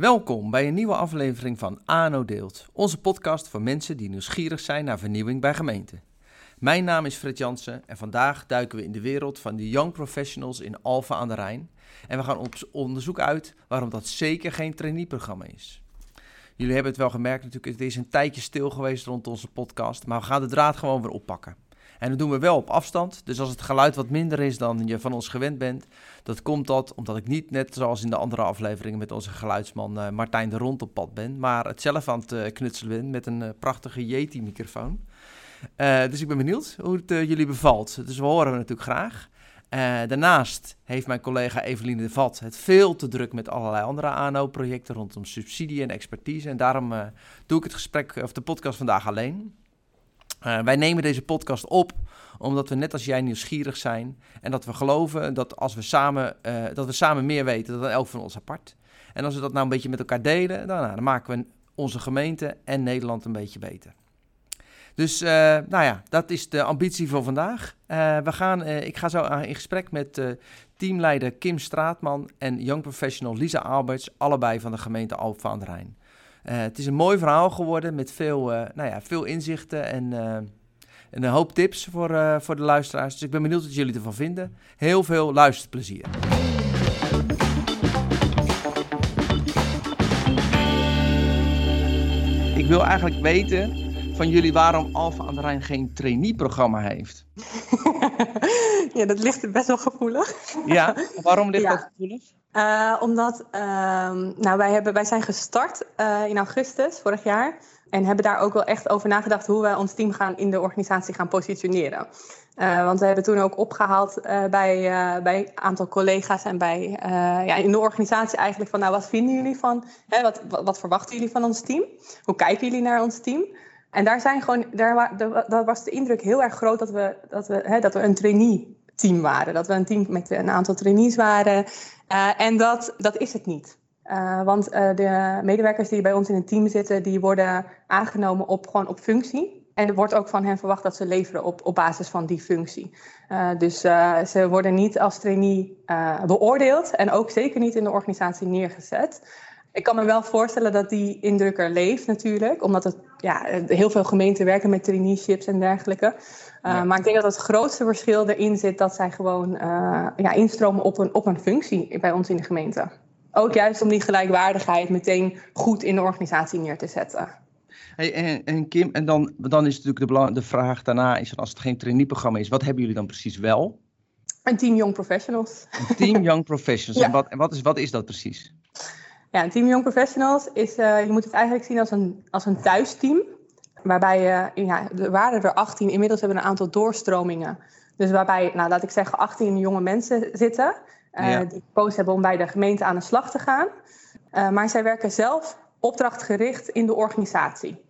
Welkom bij een nieuwe aflevering van ANO Deelt, onze podcast voor mensen die nieuwsgierig zijn naar vernieuwing bij gemeenten. Mijn naam is Fred Jansen en vandaag duiken we in de wereld van de young professionals in Alphen aan de Rijn. En we gaan op onderzoek uit waarom dat zeker geen traineeprogramma is. Jullie hebben het wel gemerkt natuurlijk, het is een tijdje stil geweest rond onze podcast, maar we gaan de draad gewoon weer oppakken. En dat doen we wel op afstand. Dus als het geluid wat minder is dan je van ons gewend bent, dat komt dat omdat ik niet net zoals in de andere afleveringen met onze geluidsman uh, Martijn de Rond op pad ben, maar het zelf aan het uh, knutselen ben met een uh, prachtige Yeti-microfoon. dus ik ben benieuwd hoe het jullie bevalt. Dus we horen we natuurlijk graag. daarnaast heeft mijn collega Eveline de Vat het veel te druk met allerlei andere ANO-projecten rondom subsidie en expertise. En daarom doe ik het gesprek of de podcast vandaag alleen. Uh, wij nemen deze podcast op omdat we net als jij nieuwsgierig zijn en dat we geloven dat als we samen, uh, dat we samen meer weten dan elk van ons apart. En als we dat nou een beetje met elkaar delen, dan, nou, dan maken we onze gemeente en Nederland een beetje beter. Dus uh, nou ja, dat is de ambitie voor vandaag. we gaan, ik ga zo in gesprek met teamleider Kim Straatman en young professional Lisa Alberts, allebei van de gemeente Alphen aan de Rijn. Uh, het is een mooi verhaal geworden met veel, uh, nou ja, veel inzichten en, uh, en, een hoop tips voor, voor de luisteraars. Dus ik ben benieuwd wat jullie ervan vinden. Heel veel luisterplezier. Ik wil eigenlijk weten van jullie waarom Alfa aan de Rijn geen trainee-programma heeft. ja, dat ligt best wel gevoelig. ja, waarom ligt ja. dat gevoelig? Uh, omdat uh, nou, wij, hebben, wij zijn gestart uh, in augustus vorig jaar. En hebben daar ook wel echt over nagedacht hoe we ons team gaan in de organisatie gaan positioneren. want we hebben toen ook opgehaald bij, bij een aantal collega's en bij, ja, in de organisatie eigenlijk van nou wat vinden jullie van, hè, wat, wat, verwachten jullie van ons team? Hoe kijken jullie naar ons team? En daar, zijn gewoon, daar, daar was de indruk heel erg groot dat we, dat we, hè, dat we een trainee team waren. Dat we een team met een aantal trainees waren. Uh, en dat, dat is het niet. Uh, want uh, de medewerkers die bij ons in het team zitten, die worden aangenomen op, gewoon op functie. En er wordt ook van hen verwacht dat ze leveren op, op basis van die functie. dus ze worden niet als trainee beoordeeld en ook zeker niet in de organisatie neergezet. Ik kan me wel voorstellen dat die indruk er leeft natuurlijk, omdat het, ja, heel veel gemeenten werken met traineeships en dergelijke. Uh, ja. Maar ik denk dat het grootste verschil erin zit dat zij gewoon uh, ja, instromen op een, op een functie bij ons in de gemeente. Ook juist om die gelijkwaardigheid meteen goed in de organisatie neer te zetten. Hey, en, en Kim, en dan, dan is natuurlijk de, de vraag daarna, is als het geen traineeprogramma is, wat hebben jullie dan precies wel? Een team Young Professionals. Een team Young Professionals. ja. En, wat, en wat, is, wat is dat precies? Ja, een team Young Professionals is, uh, je moet het eigenlijk zien als een, als een thuisteam. Waarbij, uh, ja, er waren er 18, inmiddels hebben we een aantal doorstromingen. Dus waarbij, nou, laat ik zeggen, 18 jonge mensen zitten. Ja. Die gekozen hebben om bij de gemeente aan de slag te gaan. Uh, maar zij werken zelf opdrachtgericht in de organisatie.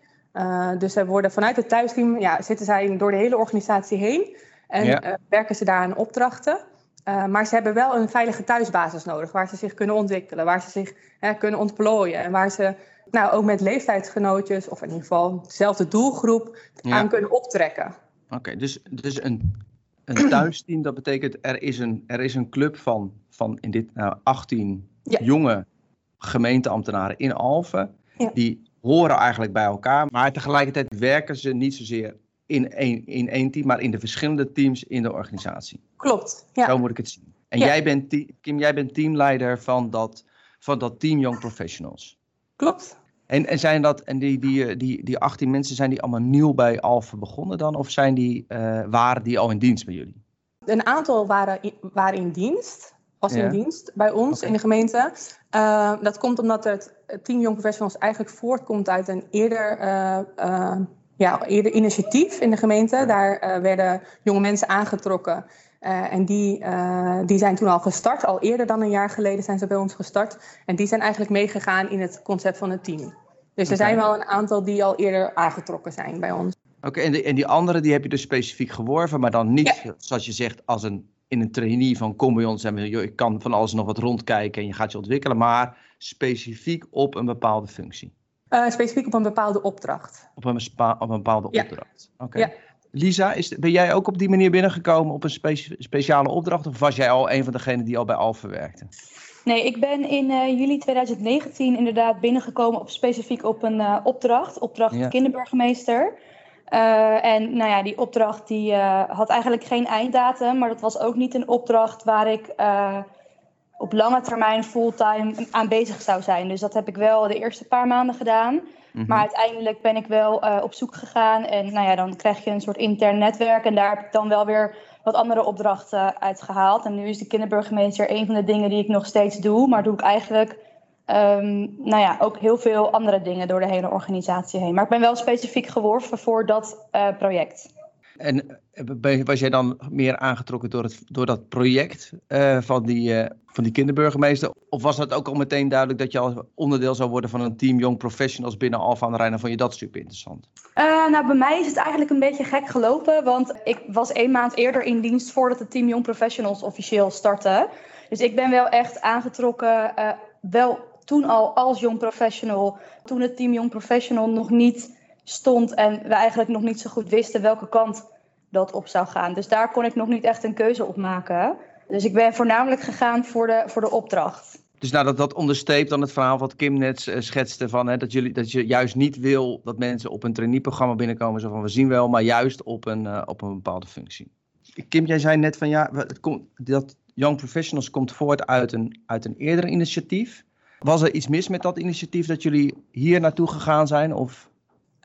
dus zij worden vanuit het thuisteam, ja, zitten zij door de hele organisatie heen. En ja. werken ze daar aan opdrachten. Uh, maar ze hebben wel een veilige thuisbasis nodig, waar ze zich kunnen ontwikkelen, waar ze zich hè, kunnen ontplooien en waar ze nou, ook met leeftijdsgenootjes, of in ieder geval dezelfde doelgroep, ja. aan kunnen optrekken. Oké, okay, dus, dus een, een thuisteam, dat betekent er is een, er is een club van, van in dit nou, 18 ja. jonge gemeenteambtenaren in Alphen, ja. die horen eigenlijk bij elkaar, maar tegelijkertijd werken ze niet zozeer in één, in één team, maar in de verschillende teams in de organisatie. Klopt, ja. Zo moet ik het zien. En jij bent, Kim, jij bent teamleider van dat, van dat team Young Professionals. Klopt. En, en zijn dat, en die, die, die, die 18 mensen, zijn die allemaal nieuw bij Alphen begonnen dan? Of zijn die, uh, waren die al in dienst bij jullie? Een aantal waren, waren in dienst, was ja. in dienst bij ons okay. in de gemeente. Uh, dat komt omdat het Team Young Professionals eigenlijk voortkomt uit een eerder, uh, ja, eerder initiatief in de gemeente. Daar werden jonge mensen aangetrokken. En die, die zijn toen al gestart, al eerder dan een jaar geleden zijn ze bij ons gestart. En die zijn eigenlijk meegegaan in het concept van het team. Dus er okay. zijn wel een aantal die al eerder aangetrokken zijn bij ons. Oké, okay, en, en, die andere die heb je dus specifiek geworven, maar dan niet, ja. zoals je zegt, als een, in een trainee van kom bij ons en ik kan van alles nog wat rondkijken en je gaat je ontwikkelen, maar specifiek op een bepaalde functie. Uh, specifiek op een bepaalde opdracht. Op een, spa, op een bepaalde ja. opdracht. Oké. Ja. Lisa, is, ben jij ook op die manier binnengekomen op een spe speciale opdracht? Of was jij al een van degenen die al bij Alphen werkte? Nee, ik ben in uh, juli 2019 inderdaad binnengekomen op, specifiek op een uh, opdracht, opdracht ja. kinderburgemeester. Uh, en nou ja, die opdracht die, had eigenlijk geen einddatum, maar dat was ook niet een opdracht waar ik op lange termijn fulltime aan bezig zou zijn. Dus dat heb ik wel de eerste paar maanden gedaan. -hmm. Maar uiteindelijk ben ik wel op zoek gegaan en nou ja, dan krijg je een soort intern netwerk en daar heb ik dan wel weer wat andere opdrachten uitgehaald. En nu is de kinderburgemeester een van de dingen die ik nog steeds doe. Maar doe ik eigenlijk um, nou ja, ook heel veel andere dingen door de hele organisatie heen. Maar ik ben wel specifiek geworven voor dat uh, project. En was jij dan meer aangetrokken door, het, door dat project uh, van, die, uh, van die kinderburgemeester? Of was dat ook al meteen duidelijk dat je al onderdeel zou worden van een team Young Professionals binnen Alfa aan de Rijn? En vond je dat super interessant? Nou, bij mij is het eigenlijk een beetje gek gelopen. Want ik was één maand eerder in dienst voordat het team Young Professionals officieel startte. Dus ik ben wel echt aangetrokken, wel toen al als Young Professional. Toen het team Young Professional nog niet stond en we eigenlijk nog niet zo goed wisten welke kant dat op zou gaan. Dus daar kon ik nog niet echt een keuze op maken. Dus ik ben voornamelijk gegaan voor de, voor de opdracht. Dus nou, dat, dat onderstreept dan het verhaal wat Kim net uh, schetste van hè, dat, jullie, dat je juist niet wil dat mensen op een traineeprogramma binnenkomen. Zo van we zien wel, maar juist op een, uh, op een bepaalde functie. Kim, jij zei net van ja, het komt, dat Young Professionals komt voort uit een, uit een eerder initiatief. Was er iets mis met dat initiatief dat jullie hier naartoe gegaan zijn? Of?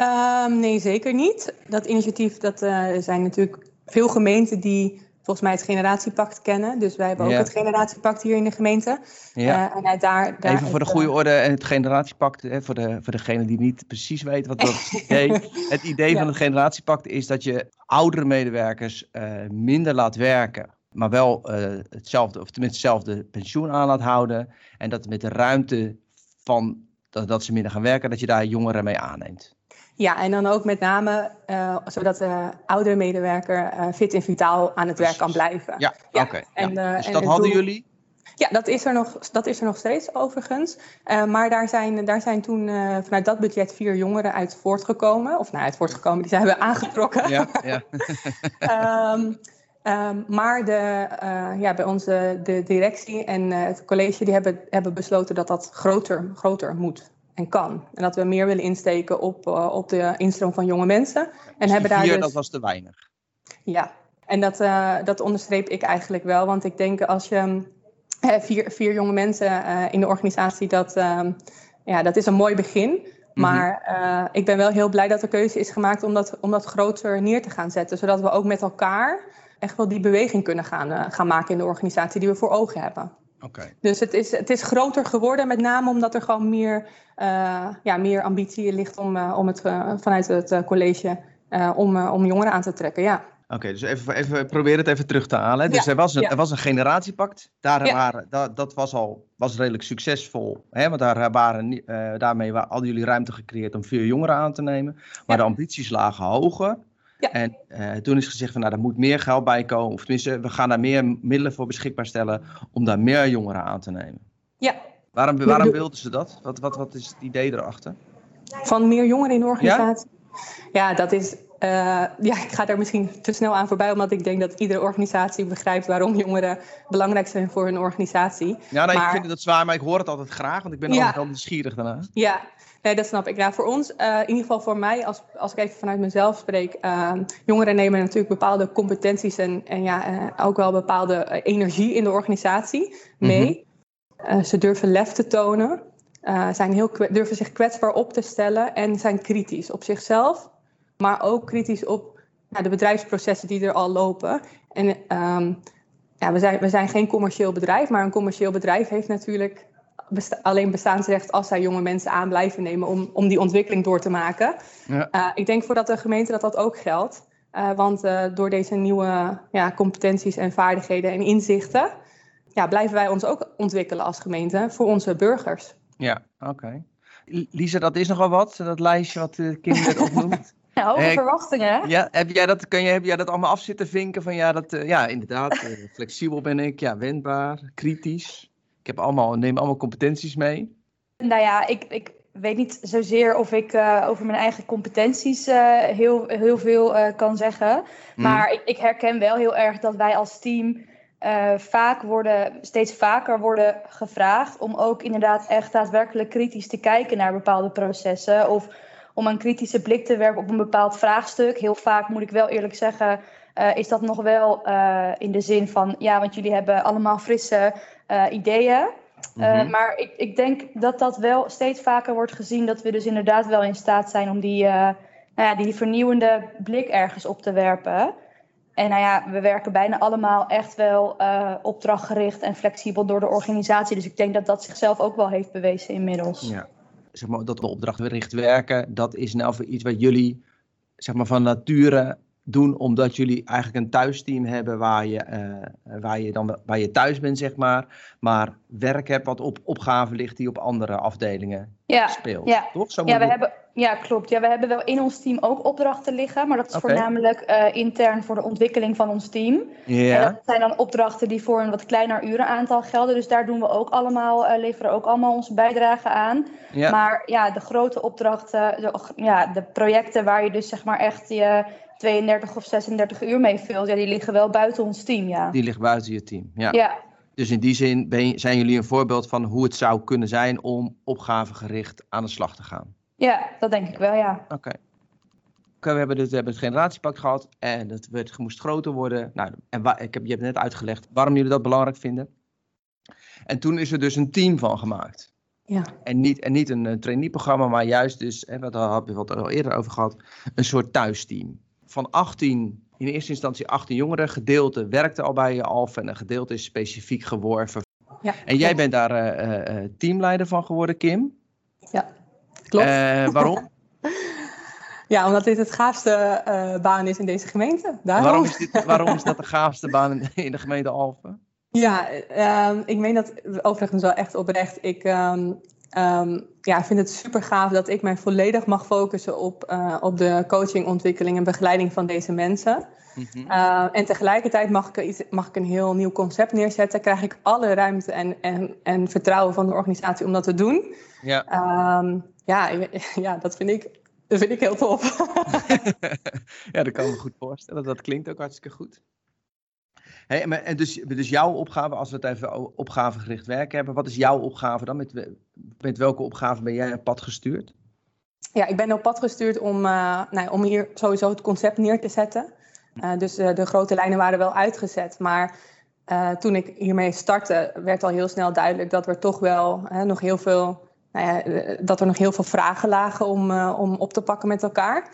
Um, nee, zeker niet. Dat initiatief, dat uh, zijn natuurlijk veel gemeenten die volgens mij het generatiepact kennen. Dus wij hebben ook ja. het generatiepact hier in de gemeente. Ja. Uh, en daar, daar Even voor de goede orde, het generatiepact, hè, voor, de, voor degene die niet precies weet wat dat idee Het idee ja. van het generatiepact is dat je oudere medewerkers uh, minder laat werken. Maar wel hetzelfde, of tenminste hetzelfde pensioen aan laat houden. En dat met de ruimte van dat, dat ze minder gaan werken, dat je daar jongeren mee aanneemt. Ja, en dan ook met name uh, zodat de oudere medewerker uh, fit en vitaal aan het werk kan blijven. Ja, ja. oké. Okay, ja. Dus dat en hadden doel... jullie? Ja, dat is er nog, dat is er nog steeds overigens. Uh, maar daar zijn, daar zijn toen vanuit dat budget vier jongeren uit voortgekomen. Of nou, uit voortgekomen, die zijn we aangetrokken. Ja, ja. um, um, maar de, ja, bij onze de directie en het college die hebben, hebben besloten dat dat groter, groter moet en kan. En dat we meer willen insteken op, uh, op de instroom van jonge mensen. En dus hebben vier, daar dus... dat was te weinig. Ja, en dat, uh, dat onderstreep ik eigenlijk wel. Want ik denk als je uh, vier, vier jonge mensen in de organisatie, dat, ja, dat is een mooi begin. Maar mm-hmm. ik ben wel heel blij dat de keuze is gemaakt om dat, om dat groter neer te gaan zetten. Zodat we ook met elkaar echt wel die beweging kunnen gaan, gaan maken in de organisatie die we voor ogen hebben. Okay. Dus het is, het is groter geworden, met name omdat er gewoon meer, uh, ja, meer ambitie ligt om, uh, om het uh, vanuit het college om, om jongeren aan te trekken. Ja. Oké, okay, dus even, even probeer het even terug te halen. Dus ja, er, was een, ja. er was een generatiepact. Daar ja. waren, dat, dat was al was redelijk succesvol. Hè? Want daar waren, daarmee waren, hadden jullie ruimte gecreëerd om vier jongeren aan te nemen. Maar de ambities lagen hoger. Ja. En uh, toen is gezegd van nou, er moet meer geld bij komen. Of tenminste, we gaan daar meer middelen voor beschikbaar stellen om daar meer jongeren aan te nemen. Ja. Waarom, waarom wilden ze dat? Wat, wat, wat is het idee erachter? Van meer jongeren in de organisatie? Ja, ja dat is. Uh, ja, ik ga daar misschien te snel aan voorbij, omdat ik denk dat iedere organisatie begrijpt waarom jongeren belangrijk zijn voor hun organisatie. Ja, nee, maar, ik vind het zwaar, maar ik hoor het altijd graag, want ik ben ja, altijd wel nieuwsgierig daarna. Ja, Nee, dat snap ik. Nou, voor ons, uh, in ieder geval voor mij, als, als ik even vanuit mezelf spreek, uh, jongeren nemen natuurlijk bepaalde competenties en, en ja, uh, ook wel bepaalde energie in de organisatie mee. Mm -hmm. ze durven lef te tonen, zijn heel, durven zich kwetsbaar op te stellen en zijn kritisch op zichzelf, maar ook kritisch op nou, de bedrijfsprocessen die er al lopen. En um, ja, we, zijn, we zijn geen commercieel bedrijf, maar een commercieel bedrijf heeft natuurlijk besta alleen bestaansrecht als zij jonge mensen aan blijven nemen om, om die ontwikkeling door te maken. Ja. Uh, ik denk voor dat de gemeente dat dat ook geldt. Uh, want uh, door deze nieuwe ja, competenties en vaardigheden en inzichten ja, blijven wij ons ook ontwikkelen als gemeente voor onze burgers. Ja, oké. Okay. Lisa, dat is nogal wat, dat lijstje wat de kinderen opnoemt. Ja, hoge verwachtingen. Ja, heb jij dat, kun je, heb jij dat allemaal afzitten vinken van ja, dat, ja inderdaad, flexibel ben ik, ja, wendbaar, kritisch. Ik heb allemaal, neem allemaal competenties mee. Nou ja, ik, ik weet niet zozeer of ik uh, over mijn eigen competenties uh, heel, heel veel uh, kan zeggen. Mm. Maar ik, ik, herken wel heel erg dat wij als team vaak worden, steeds vaker worden gevraagd om ook inderdaad echt daadwerkelijk kritisch te kijken naar bepaalde processen. Of om een kritische blik te werpen op een bepaald vraagstuk. Heel vaak moet ik wel eerlijk zeggen, is dat nog wel in de zin van ja, want jullie hebben allemaal frisse ideeën. Mhm. maar ik, ik denk dat dat wel steeds vaker wordt gezien, dat we dus inderdaad wel in staat zijn om die, nou ja, die vernieuwende blik ergens op te werpen. En nou ja, we werken bijna allemaal echt wel uh, opdrachtgericht en flexibel door de organisatie. Dus ik denk dat dat zichzelf ook wel heeft bewezen inmiddels. Ja, zeg maar, dat opdrachtgericht werken, dat is nou voor iets wat jullie zeg maar, van nature doen omdat jullie eigenlijk een thuisteam hebben waar je, uh, waar je, dan, waar je thuis bent, zeg maar. Maar werk hebt wat op opgave ligt die op andere afdelingen ja, speelt. Ja, toch? Zo ja, we hebben, ja, klopt. Ja, we hebben wel in ons team ook opdrachten liggen, maar dat is voornamelijk uh, intern voor de ontwikkeling van ons team. Ja. dat zijn dan opdrachten die voor een wat kleiner urenaantal gelden. Dus daar doen we ook allemaal, uh, leveren ook allemaal onze bijdrage aan. Ja. Maar ja, de grote opdrachten, de, ja, de projecten waar je dus zeg maar echt je 32 of 36 uur mee vult, ja, die liggen wel buiten ons team, ja. Die liggen buiten je team, ja. ja. Dus in die zin ben, zijn jullie een voorbeeld van hoe het zou kunnen zijn om opgavegericht aan de slag te gaan. Ja, dat denk ik wel, ja. Oké. we hebben, dus, we hebben het generatiepak gehad en het werd, moest groter worden. Nou, en wa, ik heb, je hebt net uitgelegd waarom jullie dat belangrijk vinden. En toen is er dus een team van gemaakt. Ja. En niet, en niet een, een traineeprogramma, maar juist dus, hè, wat hadden we het al eerder over gehad, een soort thuisteam. Van 18, in eerste instantie 18 jongeren, gedeelte werkte al bij je Alf en een gedeelte is specifiek geworven. Ja, en jij bent daar uh, uh, teamleider van geworden, Kim. Ja, klopt. Uh, waarom? ja, omdat dit het gaafste baan is in deze gemeente. Daarom. Waarom, is dit, waarom is dat de gaafste baan in, in de gemeente Alphen? Ja, um, ik meen dat overigens wel echt oprecht. Ik um, um, ja, vind het super gaaf dat ik mij volledig mag focussen op, uh, op de coaching, ontwikkeling en begeleiding van deze mensen. Mm -hmm. uh, en tegelijkertijd mag ik, iets, mag ik een heel nieuw concept neerzetten. Krijg ik alle ruimte en, en, en vertrouwen van de organisatie om dat te doen. Ja, ja, ja dat, vind ik, dat vind ik heel tof. ja, dat kan me goed voorstellen. Dat klinkt ook hartstikke goed. En dus, dus jouw opgave, als we het even opgavegericht werken hebben, wat is jouw opgave dan? Met, met welke opgave ben jij op pad gestuurd? Ja, ik ben op pad gestuurd om, uh, nou, om hier sowieso het concept neer te zetten. Uh, dus uh, de grote lijnen waren wel uitgezet. Maar toen ik hiermee startte, werd al heel snel duidelijk dat er toch wel nog heel veel, nou ja, dat er nog heel veel vragen lagen om, om op te pakken met elkaar.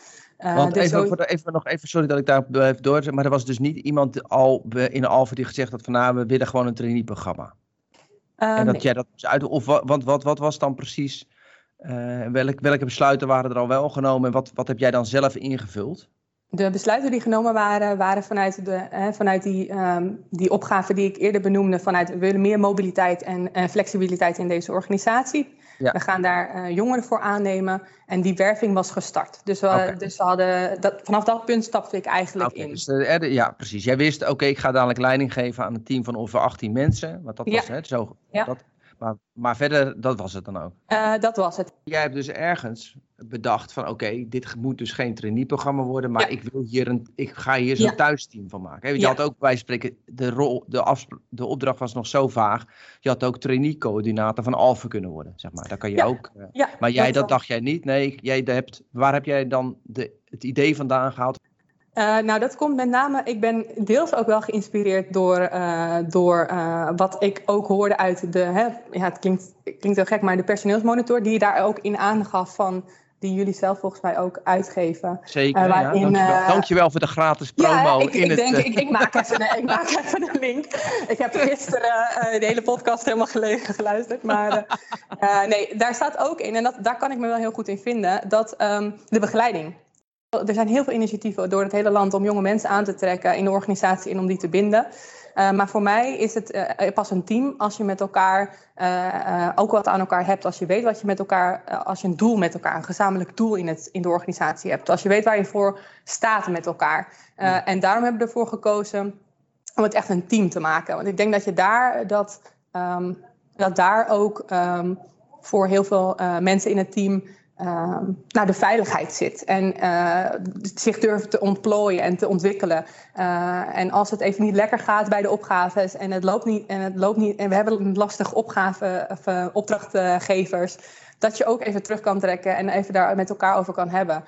Uh, Want dus even, even, nog even, sorry dat ik daar even door maar er was dus niet iemand al in Alphen die gezegd had van nou, we willen gewoon een traineeprogramma. Uh, en dat nee. jij dat uit, of want wat, wat was dan precies, uh, welk, welke besluiten waren er al wel genomen en wat, wat heb jij dan zelf ingevuld? De besluiten die genomen waren, waren vanuit, de, hè, vanuit die, um, die opgave die ik eerder benoemde, vanuit we willen meer mobiliteit en, en flexibiliteit in deze organisatie. Ja. We gaan daar uh, jongeren voor aannemen. En die werving was gestart. Dus, we, okay. dus we hadden dat, vanaf dat punt stapte ik eigenlijk okay, in. Dus de, ja, precies. Jij wist, oké, okay, ik ga dadelijk leiding geven aan een team van ongeveer 18 mensen. Want dat ja. was het. Zo, dat, maar, maar verder, dat was het dan ook. Uh, dat was het. Jij hebt dus ergens bedacht van oké, dit moet dus geen traineeprogramma worden, maar ja. ik wil hier een, ik ga hier zo'n ja. thuisteam van maken. Je ja. had ook bij spreken, de, rol, de, de opdracht was nog zo vaag. Je had ook trainee-coördinator van Alphen kunnen worden, zeg maar. Daar kan je ook. Uh, maar jij, dat, dat dacht jij niet. Nee, jij hebt, waar heb jij dan de, het idee vandaan gehaald? Uh, nou, dat komt met name, ik ben deels ook wel geïnspireerd door, uh, door uh, wat ik ook hoorde uit de, hè, ja, het klinkt, klinkt heel gek, maar de personeelsmonitor, die daar ook in aangaf van, die jullie zelf volgens mij ook uitgeven. Zeker, waarin, ja. dankjewel, dankjewel voor de gratis promo. Ja, ik, in ik het, denk, ik, ik, maak even een, ik maak even een link. Ik heb gisteren de hele podcast helemaal gelegen, geluisterd, maar nee, daar staat ook in, en dat, daar kan ik me wel heel goed in vinden, dat um, de begeleiding. Er zijn heel veel initiatieven door het hele land om jonge mensen aan te trekken in de organisatie en om die te binden. Uh, maar voor mij is het uh, pas een team als je met elkaar uh, ook wat aan elkaar hebt. Als je weet wat je met elkaar, als je een doel met elkaar, een gezamenlijk doel in, het, in de organisatie hebt. Als je weet waar je voor staat met elkaar. Ja. En daarom hebben we ervoor gekozen om het echt een team te maken. Want ik denk dat je daar, dat, um, dat daar ook um, voor heel veel mensen in het team nou, de veiligheid zit. En uh, zich durft te ontplooien en te ontwikkelen. Uh, en als het even niet lekker gaat bij de opgaves en het loopt niet en het loopt niet en we hebben lastige opgave of uh, opdrachtgevers. Dat je ook even terug kan trekken en even daar met elkaar over kan hebben.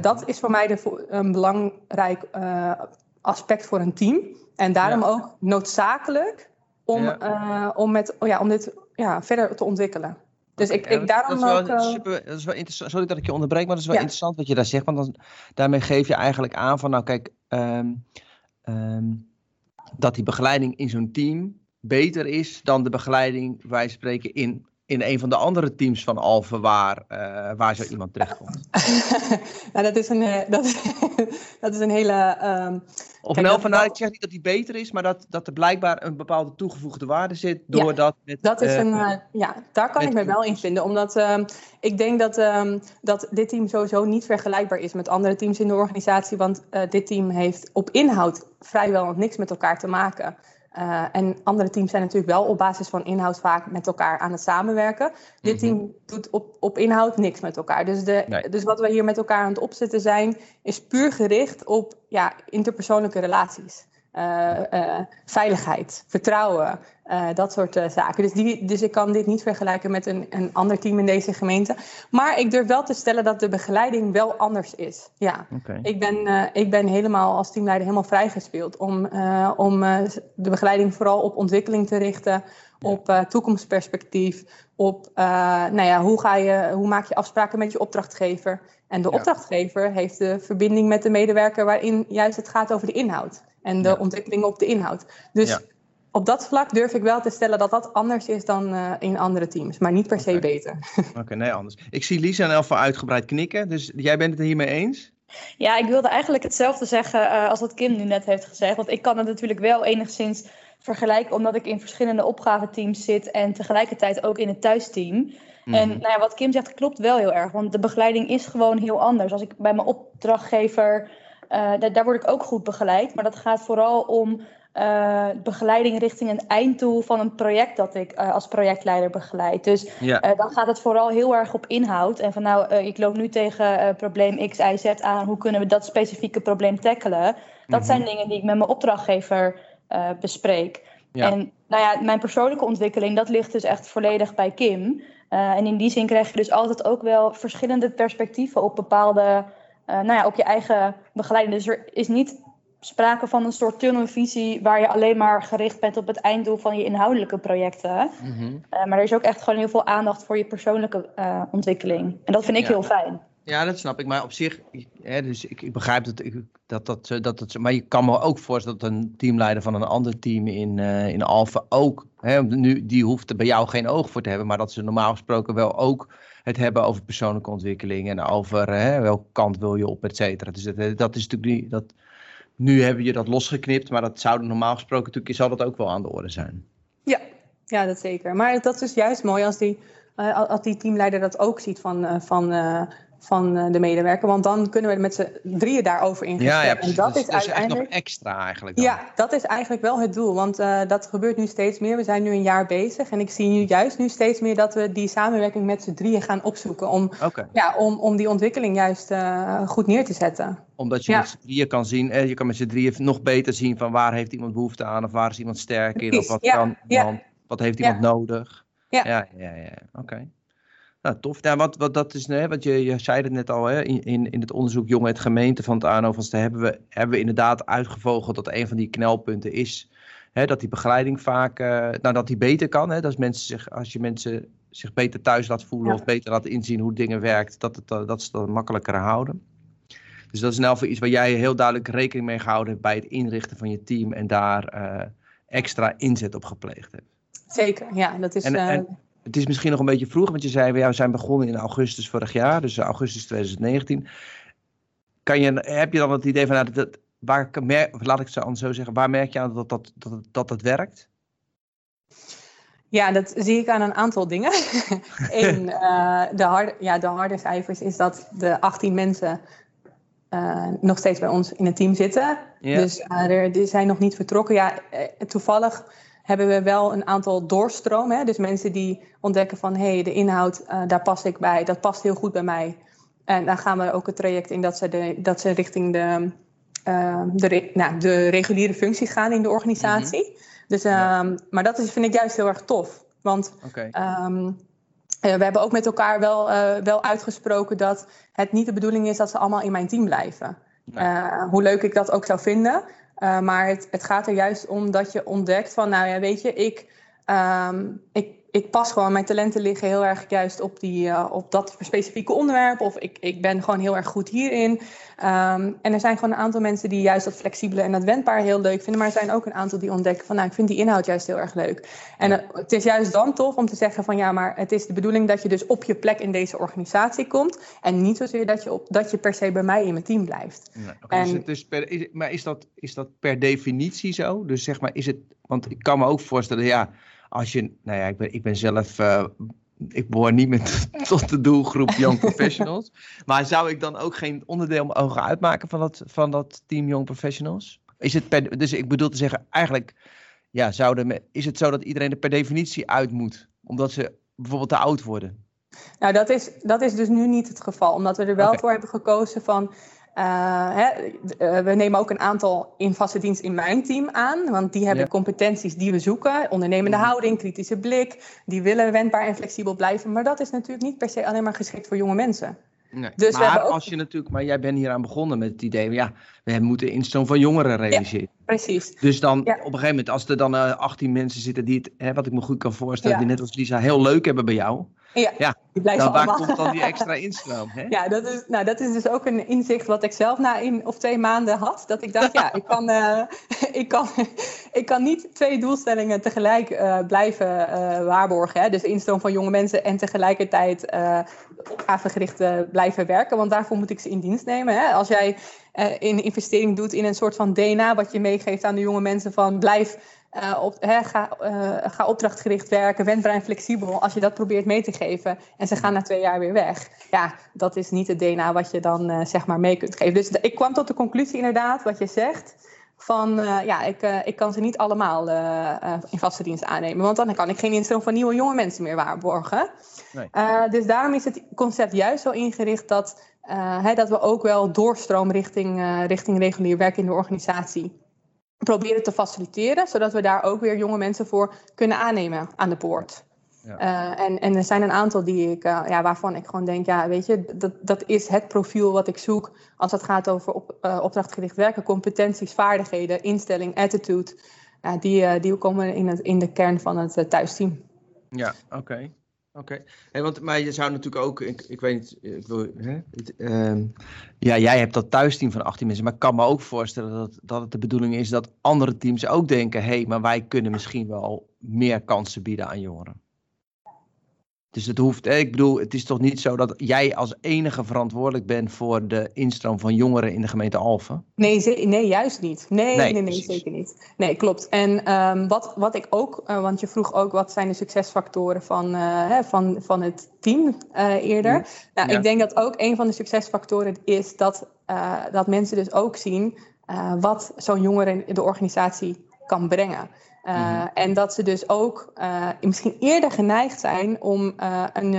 dat is voor mij de, een belangrijk aspect voor een team. En daarom ja. ook noodzakelijk om, ja. om, met, ja, om dit ja, verder te ontwikkelen. Dus ik, ik daarom dat is wel, ook... Super, dat is wel interessant. Sorry dat ik je onderbreek, maar dat is wel ja. interessant wat je daar zegt. Want dan, daarmee geef je eigenlijk aan van, nou kijk, um, um, dat die begeleiding in zo'n team beter is dan de begeleiding, wij spreken, in, in een van de andere teams van Alphen waar, uh, waar zo iemand terechtkomt. nou, dat is een, uh, dat, dat is een hele... Um, of elk geval, nou, ik zeg niet dat die beter is, maar dat, dat er blijkbaar een bepaalde toegevoegde waarde zit. Doordat ja, met, dat is uh, een, uh, ja, daar kan ik me wel in vinden. Omdat uh, ik denk dat, um, dat dit team sowieso niet vergelijkbaar is met andere teams in de organisatie. Want dit team heeft op inhoud vrijwel niks met elkaar te maken. Uh, en andere teams zijn natuurlijk wel op basis van inhoud vaak met elkaar aan het samenwerken. Dit team mm-hmm. doet op, op inhoud niks met elkaar. Dus, de, nee. dus wat we hier met elkaar aan het opzetten zijn, is puur gericht op ja, interpersoonlijke relaties. Uh, uh, veiligheid, vertrouwen, uh, dat soort zaken. Dus, die, dus ik kan dit niet vergelijken met een, een ander team in deze gemeente. Maar ik durf wel te stellen dat de begeleiding wel anders is. Ja, okay. ik, ben, ik ben helemaal als teamleider helemaal vrijgespeeld om, om de begeleiding vooral op ontwikkeling te richten, ja. op toekomstperspectief, op nou ja, hoe, ga je, hoe maak je afspraken met je opdrachtgever. En de ja. opdrachtgever heeft de verbinding met de medewerker waarin juist het gaat over de inhoud en de ja. ontwikkelingen op de inhoud. Dus ja. op dat vlak durf ik wel te stellen dat dat anders is dan uh, in andere teams, maar niet per se beter. Oké, okay, nee, anders. Ik zie Lisa en Elfa uitgebreid knikken, dus jij bent het er hiermee eens? Ja, ik wilde eigenlijk hetzelfde zeggen uh, als wat Kim nu net heeft gezegd. Want ik kan het natuurlijk wel enigszins vergelijken, omdat ik in verschillende opgaveteams zit en tegelijkertijd ook in het thuisteam. Mm-hmm. En nou ja, wat Kim zegt klopt wel heel erg, want de begeleiding is gewoon heel anders. Als ik bij mijn opdrachtgever uh, daar, daar, word ik ook goed begeleid. Maar dat gaat vooral om uh, begeleiding richting een einddoel van een project dat ik uh, als projectleider begeleid. Dus ja. dan gaat het vooral heel erg op inhoud. En van nou, ik loop nu tegen probleem X, Y, Z aan. Hoe kunnen we dat specifieke probleem tackelen? Dat mm-hmm. zijn dingen die ik met mijn opdrachtgever bespreek. Ja. En nou ja, mijn persoonlijke ontwikkeling, dat ligt dus echt volledig bij Kim. en in die zin krijg je dus altijd ook wel verschillende perspectieven op bepaalde uh, nou ja, op je eigen begeleiding. Dus er is niet sprake van een soort tunnelvisie waar je alleen maar gericht bent op het einddoel van je inhoudelijke projecten. Mm-hmm. Uh, maar er is ook echt gewoon heel veel aandacht voor je persoonlijke uh, ontwikkeling. En dat vind ik ja. heel fijn. Ja, dat snap ik. Maar op zich, hè, dus ik, ik begrijp dat, ik, dat, dat, dat, dat. Maar je kan me ook voorstellen dat een teamleider van een ander team in, uh, in Alphen ook. Hè, nu, die hoeft er bij jou geen oog voor te hebben, maar dat ze normaal gesproken wel ook het hebben over persoonlijke ontwikkeling en over hè, welke kant wil je op, et cetera. Dus dat, dat is natuurlijk niet. Dat, nu hebben je dat losgeknipt, maar dat zou normaal gesproken natuurlijk zal dat ook wel aan de orde zijn. Ja, ja dat zeker. Maar dat is juist mooi als die, uh, als die teamleider dat ook ziet van, uh, van van eh, de medewerker. Want dan kunnen we met z'n drieën daarover in Ja, ja, en dat dus, is dus uiteindelijk nog extra eigenlijk. Dan. Ja, dat is eigenlijk wel het doel. Want uh, dat gebeurt nu steeds meer. We zijn nu een jaar bezig. En ik zie nu juist nu steeds meer dat we die samenwerking met z'n drieën gaan opzoeken. Om, okay. ja, om, om die ontwikkeling juist uh, goed neer te zetten. Omdat je ja. met z'n drieën kan zien. Eh, je kan met z'n drieën nog beter zien van waar heeft iemand behoefte aan. Of waar is iemand sterk in. Precies. Of wat, ja. kan, wat heeft iemand nodig. Ja, ja, ja. ja. Oké. Okay. Nou, tof. Ja, wat, wat dat is, hè, want je, je zei het net al, hè, in, in, in het onderzoek Jongen het Gemeente van het ANO, van hebben we, hebben we inderdaad uitgevogeld dat een van die knelpunten is hè, dat die begeleiding vaak, uh, nou dat die beter kan. Hè, dat mensen zich, als je mensen zich beter thuis laat voelen ja. of beter laat inzien hoe dingen werkt, dat, het, dat ze dat makkelijker houden. Dus dat is nou voor iets waar jij heel duidelijk rekening mee gehouden hebt bij het inrichten van je team en daar uh, extra inzet op gepleegd hebt. Zeker, ja. Dat is, en, en, het is misschien nog een beetje vroeg, want je zei, we zijn begonnen in augustus vorig jaar, dus augustus 2019. Kan je, heb je dan het idee van, nou, dat, waar, laat ik het zo zeggen, waar merk je aan dat dat, dat, dat, dat werkt? Ja, dat zie ik aan een aantal dingen. Eén, uh, de, harde, ja, de harde cijfers is dat de 18 mensen uh, nog steeds bij ons in het team zitten. Yeah. Dus uh, er, die zijn nog niet vertrokken. Ja, toevallig hebben we wel een aantal doorstromen. Dus mensen die ontdekken van hé, hey, de inhoud, uh, daar pas ik bij, dat past heel goed bij mij. En dan gaan we ook het traject in dat ze, de, dat ze richting de, uh, de, nou, de reguliere functie gaan in de organisatie. Mm -hmm. Dus, um, maar dat is, vind ik juist heel erg tof. Want okay. um, we hebben ook met elkaar wel, uh, wel uitgesproken dat het niet de bedoeling is dat ze allemaal in mijn team blijven. Nee. Uh, hoe leuk ik dat ook zou vinden. Uh, maar het, het, gaat er juist om dat je ontdekt van, nou ja, weet je, ik, um, ik, ik pas gewoon, mijn talenten liggen heel erg juist op, die, uh, op dat specifieke onderwerp. Of ik, ik ben gewoon heel erg goed hierin. Um, en er zijn gewoon een aantal mensen die juist dat flexibele en dat wendbaar heel leuk vinden. Maar er zijn ook een aantal die ontdekken van, nou, ik vind die inhoud juist heel erg leuk. En uh, het is juist dan tof om te zeggen van, ja, maar het is de bedoeling dat je dus op je plek in deze organisatie komt. En niet zozeer dat je, op, dat je per se bij mij in mijn team blijft. Okay, en, dus dus per, is, maar is dat, is dat per definitie zo? Dus zeg maar, is het, want ik kan me ook voorstellen, ja als je, nou ja, ik ben, ik ben zelf, uh, ik behoor niet meer tot de doelgroep Young Professionals. maar zou ik dan ook geen onderdeel mogen uitmaken van dat, van dat team Young Professionals? Is het per, dus ik bedoel te zeggen, eigenlijk ja, zouden, is het zo dat iedereen er per definitie uit moet? Omdat ze bijvoorbeeld te oud worden? Nou, dat is, dat is dus nu niet het geval. Omdat we er wel okay. voor hebben gekozen van... Uh, hè, we nemen ook een aantal in vaste dienst in mijn team aan, want die hebben ja. competenties die we zoeken. Ondernemende mm-hmm. houding, kritische blik, die willen wendbaar en flexibel blijven. Maar dat is natuurlijk niet per se alleen maar geschikt voor jonge mensen. Nee. Dus maar ook... als je natuurlijk, maar jij bent hier aan begonnen met het idee, ja, we moeten instroom van jongeren realiseren. Ja, precies. Dus dan ja. op een gegeven moment, als er dan uh, 18 mensen zitten die het, hè, wat ik me goed kan voorstellen, die net als Lisa heel leuk hebben bij jou. Ja, ja. waar komt dan die extra instroom? Hè? Ja, dat is, nou, dat is dus ook een inzicht wat ik zelf na één of twee maanden had. Dat ik dacht, ja, ik kan, uh, ik kan, ik kan niet twee doelstellingen tegelijk uh, blijven uh, waarborgen. Hè? Dus de instroom van jonge mensen en tegelijkertijd opgavegericht blijven werken. Want daarvoor moet ik ze in dienst nemen. Hè? Als jij een investering doet in een soort van DNA wat je meegeeft aan de jonge mensen van blijf uh, op, ga, uh, ga opdrachtgericht werken, wendbaar en flexibel. Als je dat probeert mee te geven en ze gaan na twee jaar weer weg. Ja, dat is niet het DNA wat je dan uh, zeg maar mee kunt geven. Dus ik kwam tot de conclusie inderdaad, wat je zegt. Van ja, ik, ik kan ze niet allemaal in vaste dienst aannemen. Want dan kan ik geen instroom van nieuwe jonge mensen meer waarborgen. Nee. dus daarom is het concept juist zo ingericht dat, hè, dat we ook wel doorstroom richting, richting regulier werk in de organisatie proberen te faciliteren, zodat we daar ook weer jonge mensen voor kunnen aannemen aan de poort. Ja. Uh, en, en er zijn een aantal die ik, uh, ja, waarvan ik gewoon denk, ja, weet je, dat, dat is het profiel wat ik zoek als het gaat over op, uh, opdrachtgericht werken, competenties, vaardigheden, instelling, attitude. die, die komen in, het, in de kern van het thuisteam. Ja, oké. Okay. Oké, okay. want maar je zou natuurlijk ook, ik, ik weet niet, ik wil, hè, uh, ja, jij hebt dat thuisteam van 18 mensen, maar ik kan me ook voorstellen dat, dat het de bedoeling is dat andere teams ook denken, hé, hey, maar wij kunnen misschien wel meer kansen bieden aan jongeren. Dus het hoeft, ik bedoel, het is toch niet zo dat jij als enige verantwoordelijk bent voor de instroom van jongeren in de gemeente Alphen? Nee, nee juist niet. Nee, nee, nee, nee zeker niet. Nee, klopt. En um, wat, wat ik ook, uh, want je vroeg ook wat zijn de succesfactoren van, uh, hè, van, van het team uh, eerder. Ja. Nou, ja. ik denk dat ook een van de succesfactoren is dat, dat mensen dus ook zien wat zo'n jongere in de organisatie kan brengen. Uh, mm-hmm. En dat ze dus ook uh, misschien eerder geneigd zijn om uh, een,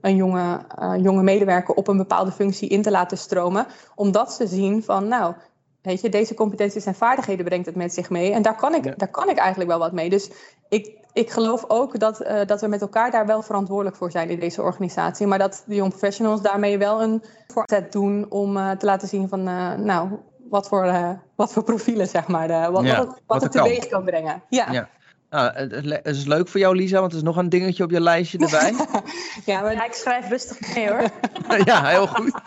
een jonge, jonge medewerker op een bepaalde functie in te laten stromen. Omdat ze zien van, nou, weet je, deze competenties en vaardigheden brengt het met zich mee. En daar kan ik, ja. daar kan ik eigenlijk wel wat mee. Dus ik, ik geloof ook dat, dat we met elkaar daar wel verantwoordelijk voor zijn in deze organisatie. Maar dat de young professionals daarmee wel een voorzet doen om te laten zien van, nou, wat voor, uh, wat voor profielen, zeg maar, wat, ja, wat, het, wat het teweeg kan. kan brengen. Ja. ja. Nou, het is leuk voor jou, Lisa, want er is nog een dingetje op je lijstje erbij. ja, maar ik schrijf rustig mee hoor. ja, heel goed.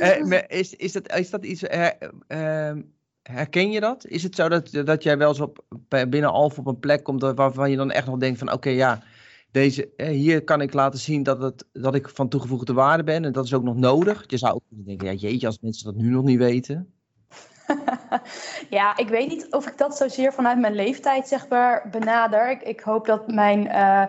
uh, is, is, dat, is dat iets, ehm, herken je dat? Is het zo dat, dat jij wel eens op, binnen Alf op een plek komt waarvan je dan echt nog denkt van, oké, okay, ja, deze, hier kan ik laten zien dat, het, dat ik van toegevoegde waarde ben. En dat is ook nog nodig. Je zou ook denken, ja jeetje, als mensen dat nu nog niet weten. ja, ik weet niet of ik dat zozeer vanuit mijn leeftijd zeg maar benader. Ik, ik hoop dat mijn, uh,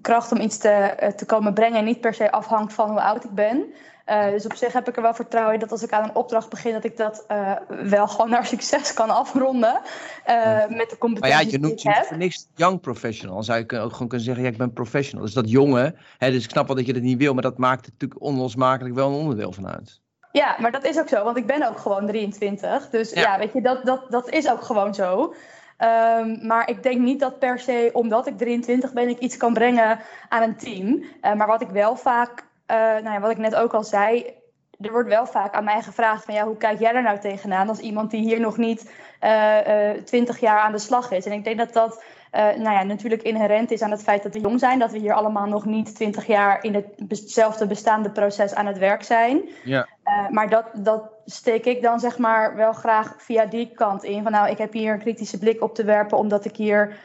kracht om iets te, te komen brengen en niet per se afhangt van hoe oud ik ben. Uh, dus op zich heb ik er wel vertrouwen in dat als ik aan een opdracht begin, dat ik dat uh, wel gewoon naar succes kan afronden. Uh, met de competenties maar ja, je noemt je voor niks young professional. Dan zou je ook gewoon kunnen zeggen, ja, ik ben professional. Dus dat jonge, hè, dus ik snap wel dat je dat niet wil, maar dat maakt het natuurlijk onlosmakelijk wel een onderdeel van uit. Ja, maar dat is ook zo, want ik ben ook gewoon 23. Dus ja, ja weet je, dat, dat, dat is ook gewoon zo. Um, maar ik denk niet dat per se, omdat ik 23 ben, ik iets kan brengen aan een team. maar wat ik wel vaak nou ja, wat ik net ook al zei, er wordt wel vaak aan mij gevraagd van ja, hoe kijk jij er nou tegenaan als iemand die hier nog niet uh, uh, 20 jaar aan de slag is. En ik denk dat dat uh, nou ja, natuurlijk inherent is aan het feit dat we jong zijn, dat we hier allemaal nog niet 20 jaar in hetzelfde bestaande proces aan het werk zijn. Ja. maar dat, dat steek ik dan zeg maar wel graag via die kant in. Van nou, ik heb hier een kritische blik op te werpen, omdat ik hier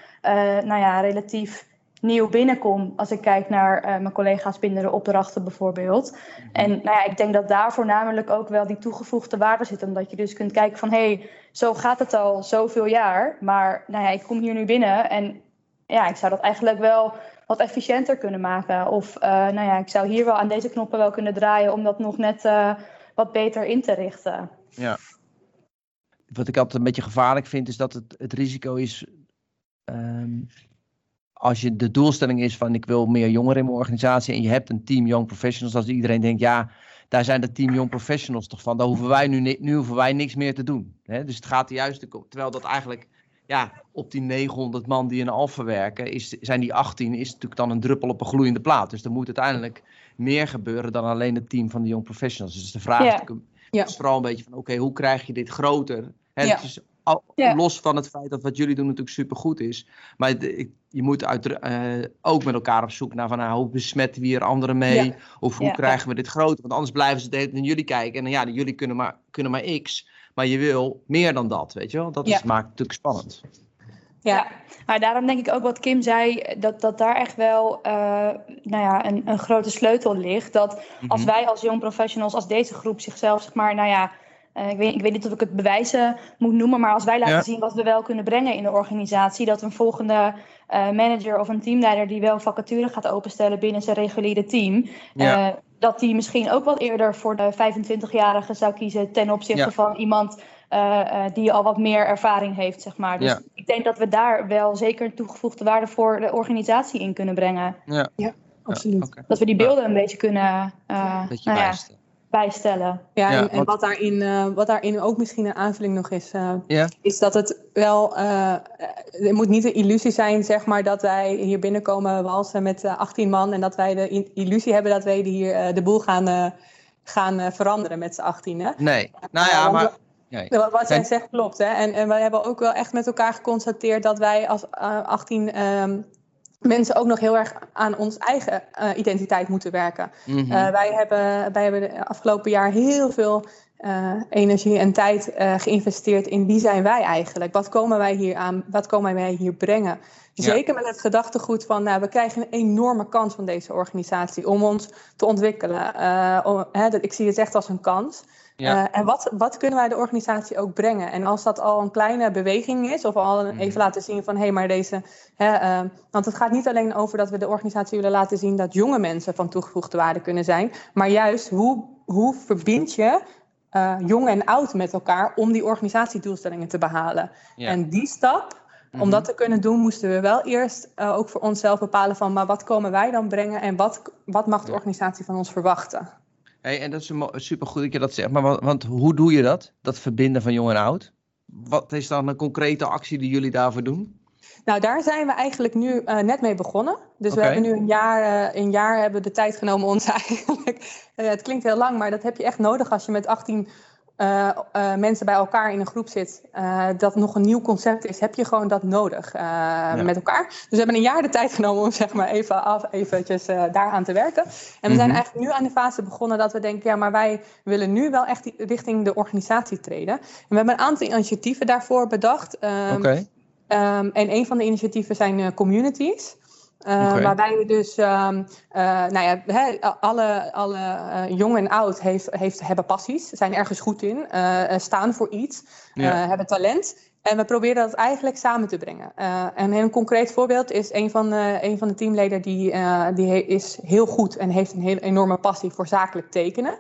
nou ja, relatief nieuw binnenkom als ik kijk naar uh, mijn collega's binnen de opdrachten bijvoorbeeld. Mhm. En nou ja, ik denk dat daar voornamelijk ook wel die toegevoegde waarde zit. Omdat je dus kunt kijken van hé, hey, zo gaat het al zoveel jaar. Maar nou ja, ik kom hier nu binnen en ja, ik zou dat eigenlijk wel wat efficiënter kunnen maken. Of uh, nou ja, ik zou hier wel aan deze knoppen wel kunnen draaien om dat nog net uh, wat beter in te richten. Ja. Wat ik altijd een beetje gevaarlijk vind, is dat het, het risico is um, als je de doelstelling is van ik wil meer jongeren in mijn organisatie en je hebt een team young professionals, als iedereen denkt ja, daar zijn de team young professionals toch van, dan hoeven wij nu, nu hoeven wij niks meer te doen. Hè? Dus het gaat er juist, terwijl dat eigenlijk ja, op die 900 man die in Alpha werken, is, zijn die 18 is natuurlijk dan een druppel op een gloeiende plaat. Dus er moet uiteindelijk meer gebeuren dan alleen het team van de young professionals. Dus de vraag is vooral een beetje van oké, hoe krijg je dit groter? Hè, ja. Dus Los van het feit dat wat jullie doen natuurlijk supergoed is. Maar je moet uit, uh, ook met elkaar op zoek naar van, nou, hoe besmetten we hier anderen mee? Of hoe krijgen we dit groter? Want anders blijven ze de naar jullie kijken. En ja, jullie kunnen maar, kunnen maar x. Maar je wil meer dan dat, weet je wel? Dat is, maakt het natuurlijk spannend. Ja, maar daarom denk ik ook wat Kim zei, dat, dat daar echt wel uh, nou ja, een, een grote sleutel ligt. Dat als mhm. wij als jong professionals, als deze groep zichzelf, zeg maar, nou ja, uh, ik, weet, ik weet niet of ik het bewijzen moet noemen, maar als wij laten zien wat we wel kunnen brengen in de organisatie, dat een volgende uh, manager of een teamleider die wel vacature gaat openstellen binnen zijn reguliere team, ja. uh, dat die misschien ook wat eerder voor de 25-jarige zou kiezen ten opzichte ja. van iemand die al wat meer ervaring heeft, zeg maar. Dus ik denk dat we daar wel zeker een toegevoegde waarde voor de organisatie in kunnen brengen. Ja, ja absoluut. Okay. Dat we die beelden een beetje kunnen. een beetje nou bijstellen. Ja, en, en wat, daarin, uh, wat daarin ook misschien een aanvulling nog is, uh, ja. is dat het wel, uh, er moet niet de illusie zijn, zeg maar, dat wij hier binnenkomen walsen met 18 man en dat wij de illusie hebben dat wij hier de boel gaan, gaan veranderen met z'n 18. Hè? Nee, nou ja, maar... Nee. Wat jij zegt klopt. Hè? En, en we hebben ook wel echt met elkaar geconstateerd dat wij als 18 um, mensen ook nog heel erg aan ons eigen uh, identiteit moeten werken. Mm -hmm. uh, wij, hebben, wij hebben de afgelopen jaar heel veel uh, energie en tijd geïnvesteerd in wie zijn wij eigenlijk? Wat komen wij hier aan? Wat komen wij hier brengen? Zeker met het gedachtegoed van, nou, we krijgen een enorme kans van deze organisatie om ons te ontwikkelen. Om, hè, ik zie het echt als een kans. Ja. Uh, en wat, wat kunnen wij de organisatie ook brengen? En als dat al een kleine beweging is, of al een, even laten zien van hé, hey, maar deze. Hè, uh, want het gaat niet alleen over dat we de organisatie willen laten zien dat jonge mensen van toegevoegde waarde kunnen zijn, maar juist hoe, hoe verbind je uh, jong en oud met elkaar om die organisatiedoelstellingen te behalen? Ja. En die stap. Om mhm. dat te kunnen doen, moesten we wel eerst ook voor onszelf bepalen van, maar wat komen wij dan brengen en wat, wat mag de organisatie van ons verwachten? Hey, en dat is supergoed dat je dat zegt. Maar want, want, hoe doe je dat? Dat verbinden van jong en oud? Wat is dan een concrete actie die jullie daarvoor doen? Nou, daar zijn we eigenlijk nu uh, net mee begonnen. Dus okay. we hebben nu een jaar, uh, een jaar hebben de tijd genomen ons eigenlijk. Uh, het klinkt heel lang, maar dat heb je echt nodig als je met 18 uh, uh, mensen bij elkaar in een groep zit, uh, dat nog een nieuw concept is, heb je gewoon dat nodig ja. met elkaar. Dus we hebben een jaar de tijd genomen om zeg maar even af, eventjes daaraan te werken. En we mm -hmm. zijn eigenlijk nu aan de fase begonnen dat we denken, ja, maar wij willen nu wel echt richting de organisatie treden. En we hebben een aantal initiatieven daarvoor bedacht. Um, okay. um, en een van de initiatieven zijn communities. Uh, okay. Waarbij we dus, um, uh, nou ja, he, alle, alle uh, jong en oud heeft, heeft, hebben passies, zijn ergens goed in, staan voor iets, ja. hebben talent. En we proberen dat eigenlijk samen te brengen. En een concreet voorbeeld is een van de, een van de teamleden die, die is heel goed en heeft een hele enorme passie voor zakelijk tekenen.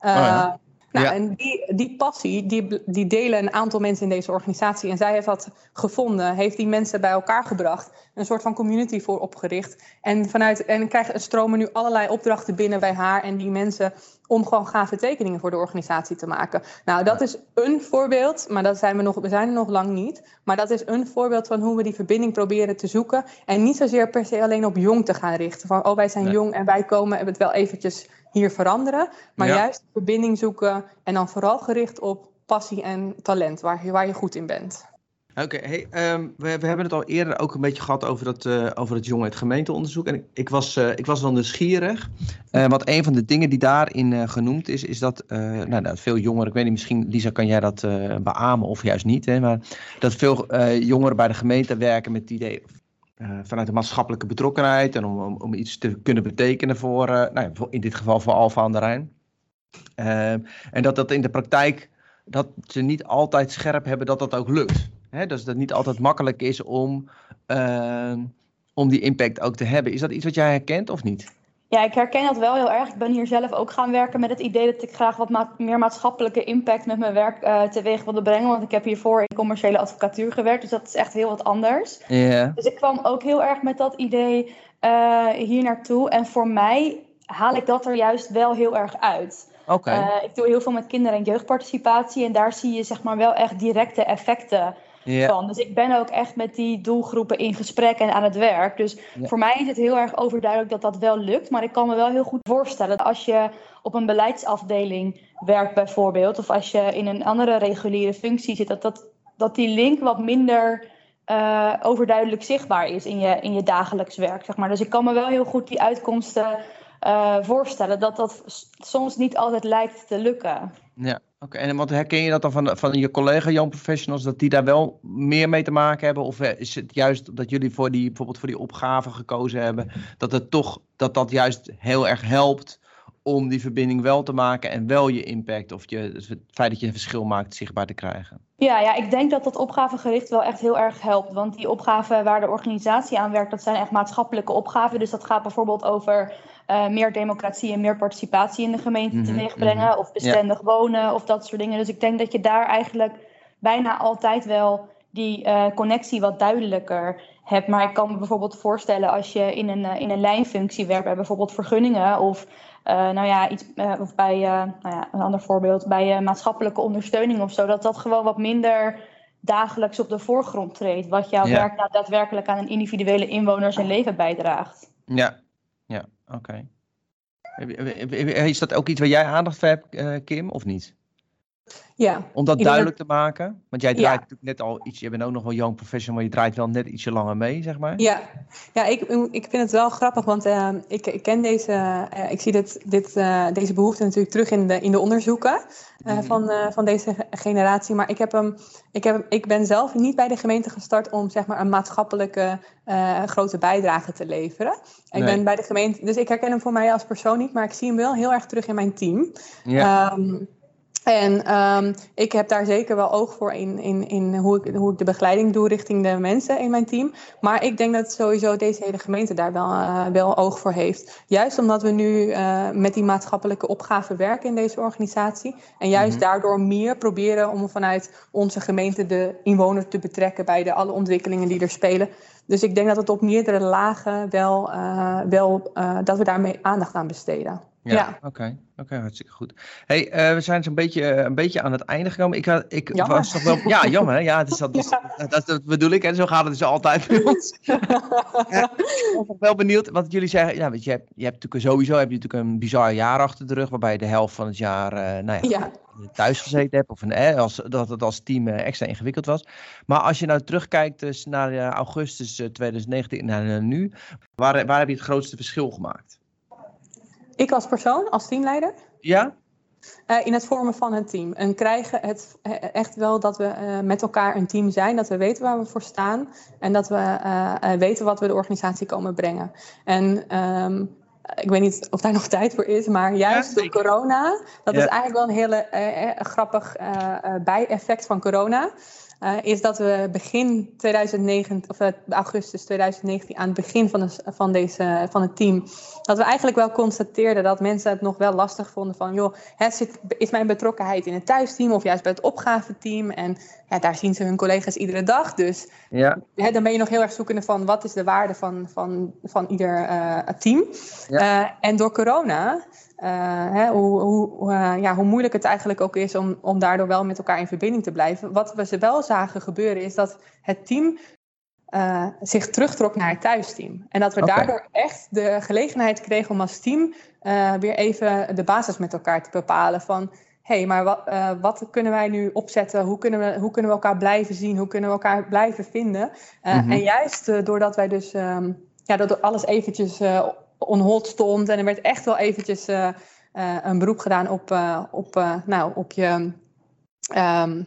Oh ja. Nou, En die, die passie, die, die delen een aantal mensen in deze organisatie. En zij heeft dat gevonden, heeft die mensen bij elkaar gebracht. Een soort van community voor opgericht. En, vanuit, en krijgen, stromen nu allerlei opdrachten binnen bij haar en die mensen om gewoon gave tekeningen voor de organisatie te maken. Nou, dat is een voorbeeld, maar dat zijn we, nog, we zijn er nog lang niet. Maar dat is een voorbeeld van hoe we die verbinding proberen te zoeken. En niet zozeer per se alleen op jong te gaan richten. Van, oh, wij zijn jong en wij komen en het wel eventjes hier veranderen. Maar juist verbinding zoeken en dan vooral gericht op passie en talent, waar je, waar je goed in bent. Oké, um, we, we, hebben het al eerder ook een beetje gehad over, dat, uh, over het jonge het gemeenteonderzoek. En ik, ik was, was wel nieuwsgierig. Uh, want een van de dingen die daarin genoemd is, is dat nou, nou, veel jongeren, ik weet niet, misschien Lisa kan jij dat beamen of juist niet, hè, maar dat veel jongeren bij de gemeente werken met het idee, vanuit de maatschappelijke betrokkenheid en om, om, iets te kunnen betekenen voor, nou in dit geval voor Alfa aan de Rijn. Uh, en dat dat in de praktijk, dat ze niet altijd scherp hebben dat dat ook lukt. Hè? Dus dat het niet altijd makkelijk is om, ehm, om die impact ook te hebben. Is dat iets wat jij herkent of niet? Ja, ik herken dat wel heel erg. Ik ben hier zelf ook gaan werken met het idee dat ik graag wat ma meer maatschappelijke impact met mijn werk uh, teweeg wilde brengen. Want ik heb hiervoor in commerciële advocatuur gewerkt, dus dat is echt heel wat anders. Yeah. Dus ik kwam ook heel erg met dat idee uh, hier naartoe. En voor mij haal ik dat er juist wel heel erg uit. Okay. Uh, ik doe heel veel met kinder- en jeugdparticipatie en daar zie je zeg maar wel echt directe effecten ja. van. Dus ik ben ook echt met die doelgroepen in gesprek en aan het werk. Dus ja. voor mij is het heel erg overduidelijk dat dat wel lukt. Maar ik kan me wel heel goed voorstellen als je op een beleidsafdeling werkt bijvoorbeeld... of als je in een andere reguliere functie zit... dat, dat, dat die link wat minder uh, overduidelijk zichtbaar is in je, in je dagelijks werk. Zeg maar. Dus ik kan me wel heel goed die uitkomsten uh, voorstellen... dat dat soms niet altijd lijkt te lukken. Ja, oké. En wat herken je dat dan van, van je collega Young Professionals, dat die daar wel meer mee te maken hebben? Of is het juist dat jullie voor die, bijvoorbeeld voor die opgave gekozen hebben, dat het toch, dat dat juist heel erg helpt om die verbinding wel te maken en wel je impact of je, het feit dat je een verschil maakt zichtbaar te krijgen? Ja, ja, ik denk dat dat opgavegericht wel echt heel erg helpt. Want die opgaven waar de organisatie aan werkt, dat zijn echt maatschappelijke opgaven. Dus dat gaat bijvoorbeeld over uh, meer democratie en meer participatie in de gemeente -hmm, teweegbrengen. Mm -hmm. Of bestendig ja. wonen of dat soort dingen. Dus ik denk dat je daar eigenlijk bijna altijd wel die uh, connectie wat duidelijker hebt. Maar ik kan me bijvoorbeeld voorstellen als je in een, uh, in een lijnfunctie werkt, bij bijvoorbeeld vergunningen of uh, nou ja, iets, of bij nou ja, een ander voorbeeld, bij maatschappelijke ondersteuning of zo, dat dat gewoon wat minder dagelijks op de voorgrond treedt. Wat jouw ja. werk nou daadwerkelijk aan een individuele inwoner zijn leven bijdraagt. Ja, ja, oké. Is dat ook iets waar jij aandacht voor hebt, Kim, of niet? Ja. Om dat duidelijk te maken? Want jij draait ja. natuurlijk net al iets, je bent ook nog wel young professional, maar je draait wel net ietsje langer mee, zeg maar. Ja, ja ik, ik vind het wel grappig, want uh, ik, ik ken deze, uh, ik zie dit, dit, uh, deze behoefte natuurlijk terug in de, in de onderzoeken mm. van, van deze generatie. Maar ik, heb hem, ik, heb, ik ben zelf niet bij de gemeente gestart om zeg maar, een maatschappelijke grote bijdrage te leveren. Nee. Ik ben bij de gemeente, dus ik herken hem voor mij als persoon niet, maar ik zie hem wel heel erg terug in mijn team. Ja. Um, en um, ik heb daar zeker wel oog voor in, in, in hoe, ik, hoe ik de begeleiding doe richting de mensen in mijn team. Maar ik denk dat sowieso deze hele gemeente daar wel, uh, wel oog voor heeft. Juist omdat we nu uh, met die maatschappelijke opgave werken in deze organisatie. En juist mm -hmm. daardoor meer proberen om vanuit onze gemeente de inwoner te betrekken bij de alle ontwikkelingen die er spelen. Dus ik denk dat het op meerdere lagen wel, uh, wel dat we daarmee aandacht aan besteden. Ja, ja. oké. Okay. Oké, okay, hartstikke goed. Hey, uh, we zijn zo'n beetje, uh, een beetje aan het einde gekomen. Ik, had, ik jammer. was toch wel... Ja, jammer hè? Ja, dus dat, dus, ja. Dat, dat, bedoel ik. En zo gaat het dus altijd bij ons. ja, ik was wel benieuwd, want jullie zeggen... Ja, weet je, je hebt, je hebt natuurlijk sowieso heb je natuurlijk een bizar jaar achter de rug... waarbij je de helft van het jaar uh, nou ja, ja. thuis gezeten hebt... of een, eh, als, dat het als team extra ingewikkeld was. Maar als je nou terugkijkt dus naar augustus 2019 naar nu... Waar, waar heb je het grootste verschil gemaakt? Ik als persoon, als teamleider? Ja. Uh, in het vormen van een team. En krijgen het echt wel dat we uh, met elkaar een team zijn. Dat we weten waar we voor staan. En dat we uh, weten wat we de organisatie komen brengen. En um, ik weet niet of daar nog tijd voor is, maar juist ja, door corona, dat ja. is eigenlijk wel een hele grappig bijeffect van corona. Is dat we begin 2009, of augustus 2019, aan het begin van, de, van, deze, van het team, dat we eigenlijk wel constateerden dat mensen het nog wel lastig vonden van, joh, het zit, is mijn betrokkenheid in het thuisteam of juist bij het opgaveteam? En ja, daar zien ze hun collega's iedere dag. Dus ja. Hè, dan ben je nog heel erg zoekende van wat is de waarde van, van, van ieder uh, team. Ja. en door corona uh, hè, hoe, hoe, uh, ja, hoe moeilijk het eigenlijk ook is om, om daardoor wel met elkaar in verbinding te blijven. Wat we ze wel zagen gebeuren is dat het team uh, zich terugtrok naar het thuisteam. En dat we okay. daardoor echt de gelegenheid kregen om als team weer even de basis met elkaar te bepalen van... hé, hey, maar wat, wat, kunnen wij nu opzetten? Hoe kunnen, we, hoe kunnen we elkaar blijven zien? Hoe kunnen we elkaar blijven vinden? Mm -hmm. En juist doordat wij dus um, ja, dat alles eventjes on hold stond. En er werd echt wel eventjes uh, uh, een beroep gedaan op, uh, op, nou, op je. Um,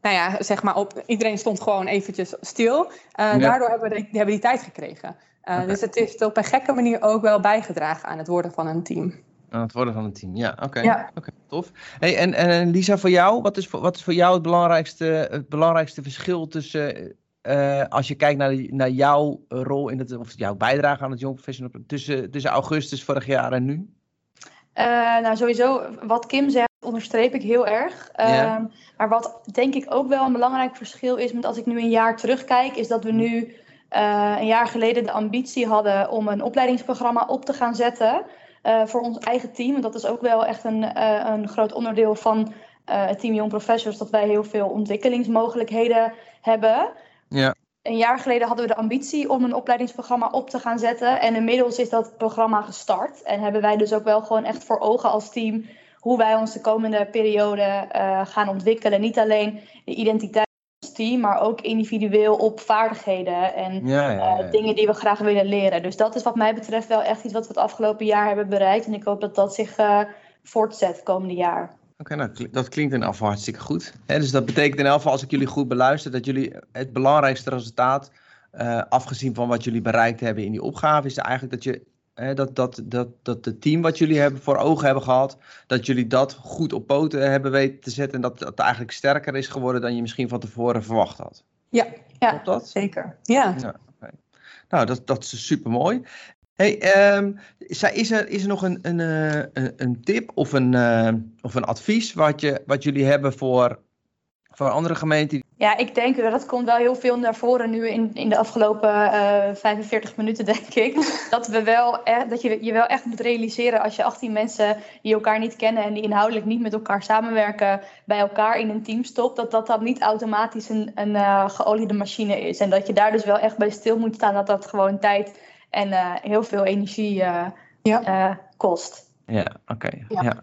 nou ja, zeg maar, op, iedereen stond gewoon eventjes stil. Ja. Daardoor hebben we, die, hebben die tijd gekregen. Okay. Dus het heeft op een gekke manier ook wel bijgedragen aan het worden van een team. Aan het worden van een team, ja, oké. Okay. Ja. Okay, tof. Hey, en, en Lisa, voor jou, wat is, wat is voor jou het belangrijkste, het belangrijkste verschil tussen uh, als je kijkt naar, naar jouw rol in het, of jouw bijdrage aan het Young Professional tussen, tussen augustus vorig jaar en nu? Uh, nou, sowieso, wat Kim zegt, onderstreep ik heel erg. Ja. Maar wat denk ik ook wel een belangrijk verschil is met als ik nu een jaar terugkijk, is dat we nu een jaar geleden de ambitie hadden om een opleidingsprogramma op te gaan zetten voor ons eigen team. En dat is ook wel echt een, een groot onderdeel van het team Young Professionals, dat wij heel veel ontwikkelingsmogelijkheden hebben. Ja. Een jaar geleden hadden we de ambitie om een opleidingsprogramma op te gaan zetten. En inmiddels is dat programma gestart. En hebben wij dus ook wel gewoon echt voor ogen als team hoe wij ons de komende periode uh, gaan ontwikkelen. Niet alleen de identiteit als team, maar ook individueel op vaardigheden en ja, ja, ja, uh, dingen die we graag willen leren. Dus dat is wat mij betreft wel echt iets wat we het afgelopen jaar hebben bereikt. En ik hoop dat dat zich uh, voortzet komende jaar. Oké, okay, nou, dat klinkt in afval hartstikke goed. He, dus dat betekent in elk geval, als ik jullie goed beluister, dat jullie het belangrijkste resultaat, uh, afgezien van wat jullie bereikt hebben in die opgave, is eigenlijk dat je dat, dat, dat, dat het team wat jullie hebben voor ogen hebben gehad, dat jullie dat goed op poten hebben weten te zetten en dat het eigenlijk sterker is geworden dan je misschien van tevoren verwacht had. Ja, ja dat? zeker. Ja. ja okay. Nou, dat, dat is super mooi. Hey, um, is, er, is er nog een, een, eh, een, een tip of een, uh, of een advies wat, je, wat jullie hebben voor, voor andere gemeenten? Ja, ik denk dat dat komt wel heel veel naar voren nu in, in de afgelopen uh, eh, 45 minuten, denk ik. Dat, we wel echt, dat je je wel echt moet realiseren als je 18 mensen die elkaar niet kennen en die inhoudelijk niet met elkaar samenwerken, bij elkaar in een team stopt, dat dat dan niet automatisch een, een geoliede machine is. En dat je daar dus wel echt bij stil moet staan dat dat gewoon tijd en uh, heel veel energie uh, ja. uh, kost. Ja, oké. Okay. Ja. ja.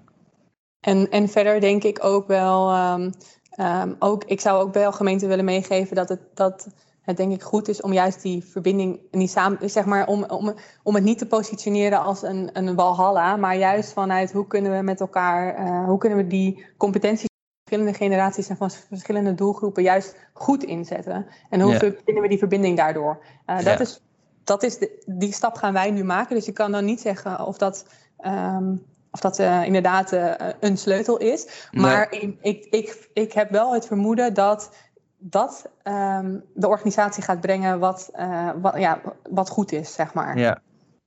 En, en verder denk ik ook wel, um, um, ook, ik zou ook wel gemeenten willen meegeven dat het, dat het denk ik goed is om juist die verbinding niet samen, zeg maar, om, om, om het niet te positioneren als een, een walhalla, maar juist vanuit hoe kunnen we met elkaar, hoe kunnen we die competenties van verschillende generaties en van verschillende doelgroepen juist goed inzetten. En hoe yeah. vinden we die verbinding daardoor? Uh, dat is dat is de, die stap gaan wij nu maken. Dus ik kan dan niet zeggen of dat, um, of dat uh, inderdaad uh, een sleutel is. Maar ik, ik, ik, ik heb wel het vermoeden dat dat um, de organisatie gaat brengen wat, uh, wat, ja, wat goed is, zeg maar. Ja.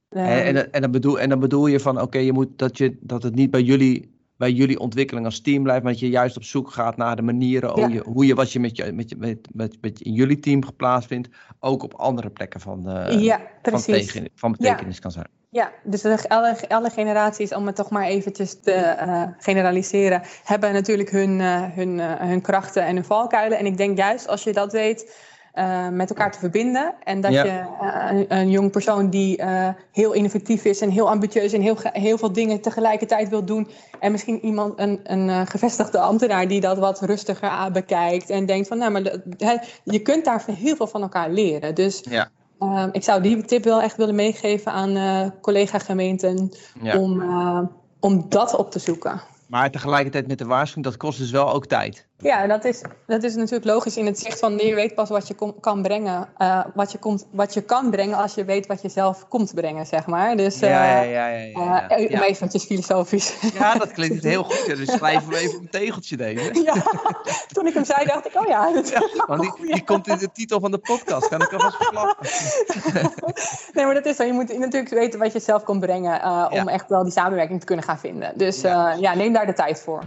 Um, en, en, en, dan bedoel, en dan bedoel je van, oké, okay, je moet dat, je, dat het niet bij jullie bij jullie ontwikkeling als team blijft, maar dat je juist op zoek gaat naar de manieren ja. hoe, je, hoe je wat je met je, met je met, met, met in jullie team geplaatst vindt, ook op andere plekken van, de, ja, van, tegen, van betekenis ja. kan zijn. Ja, dus alle, alle generaties, om het toch maar eventjes te uh, generaliseren, hebben natuurlijk hun, uh, hun, uh, hun krachten en hun valkuilen. En ik denk juist als je dat weet, uh, met elkaar te verbinden. En dat ja. je uh, een, een, jong persoon die uh, heel innovatief is en heel ambitieus en heel, heel veel dingen tegelijkertijd wil doen. En misschien iemand, een, een gevestigde ambtenaar die dat wat rustiger bekijkt. En denkt van, nou, maar de, he, je kunt daar heel veel van elkaar leren. Dus ja. ik zou die tip wel echt willen meegeven aan collega-gemeenten ja. om, om dat op te zoeken. Maar tegelijkertijd met de waarschuwing, dat kost dus wel ook tijd. Ja, dat is, dat is natuurlijk logisch in het zicht van je weet pas wat je kom, kan brengen. Uh, wat, je komt, wat je kan brengen als je weet wat je zelf komt brengen, zeg maar. Dus, uh, ja, ja, ja. ja, ja, uh, ja. filosofisch. Ja, dat klinkt heel goed. Dus schrijven we even een tegeltje deze. Ja, toen ik hem zei dacht ik, oh ja. Dat ja want die, die komt in de titel van de podcast. Kan ik alvast verklappen. nee, maar dat is zo. Je moet natuurlijk weten wat je zelf komt brengen om echt wel die samenwerking te kunnen gaan vinden. Dus ja, neem daar de tijd voor.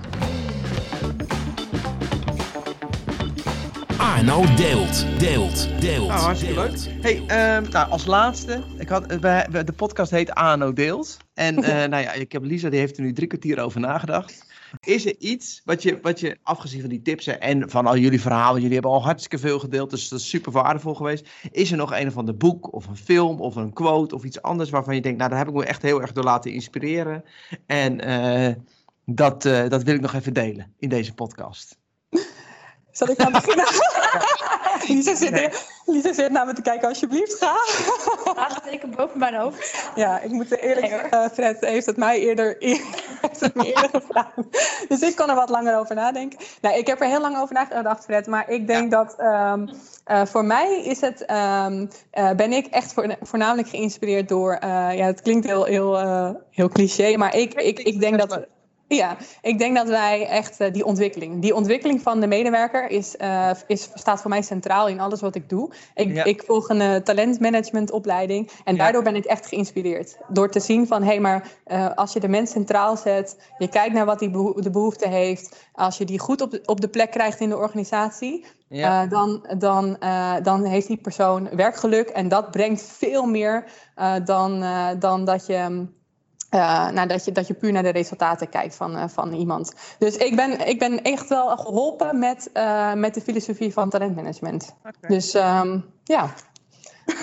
Arno deelt, deelt, deelt. Nou, hartstikke leuk. Hey, um, nou, als laatste, ik had, de podcast heet Arno deelt. En uh, nou ja, ik heb Lisa, die heeft er nu drie kwartier over nagedacht. Is er iets wat je, wat je, afgezien van die tips en van al jullie verhalen, jullie hebben al hartstikke veel gedeeld, dus dat is super waardevol geweest. Is er nog een of ander boek of een film of een quote of iets anders waarvan je denkt, nou daar heb ik me echt heel erg door laten inspireren. En uh, dat, uh, dat wil ik nog even delen in deze podcast. Zal ik aan beginnen? Lisa, zit, Lisa zit naar me te kijken, alsjeblieft, ga. Aansteken boven mijn hoofd. Ja, ik moet eerlijk zeggen, Fred heeft het mij eerder, heeft het me eerder gevraagd. Dus ik kan er wat langer over nadenken. Nou, ik heb er heel lang over nagedacht, Fred, maar ik denk dat um, uh, voor mij is het, um, uh, ben ik echt voor, voornamelijk geïnspireerd door, uh, ja, het klinkt heel, heel, heel cliché, maar ik, ik, ik denk dat... Ja, ik denk dat wij echt uh, die ontwikkeling, die ontwikkeling van de medewerker is, uh, is, staat voor mij centraal in alles wat ik doe. Ik, ja. ik volg een uh, talentmanagementopleiding en daardoor ja. ben ik echt geïnspireerd. Door te zien van, hé, hey, maar als je de mens centraal zet, je kijkt naar wat die beho de behoefte heeft, als je die goed op de, op de plek krijgt in de organisatie, ja. dan, dan, dan heeft die persoon werkgeluk en dat brengt veel meer dan, dan dat je... Uh, nou, dat, je, dat je puur naar de resultaten kijkt van, uh, van iemand. Dus ik ben, ik ben echt wel geholpen met, uh, met de filosofie van talentmanagement. Okay. Dus um, ja.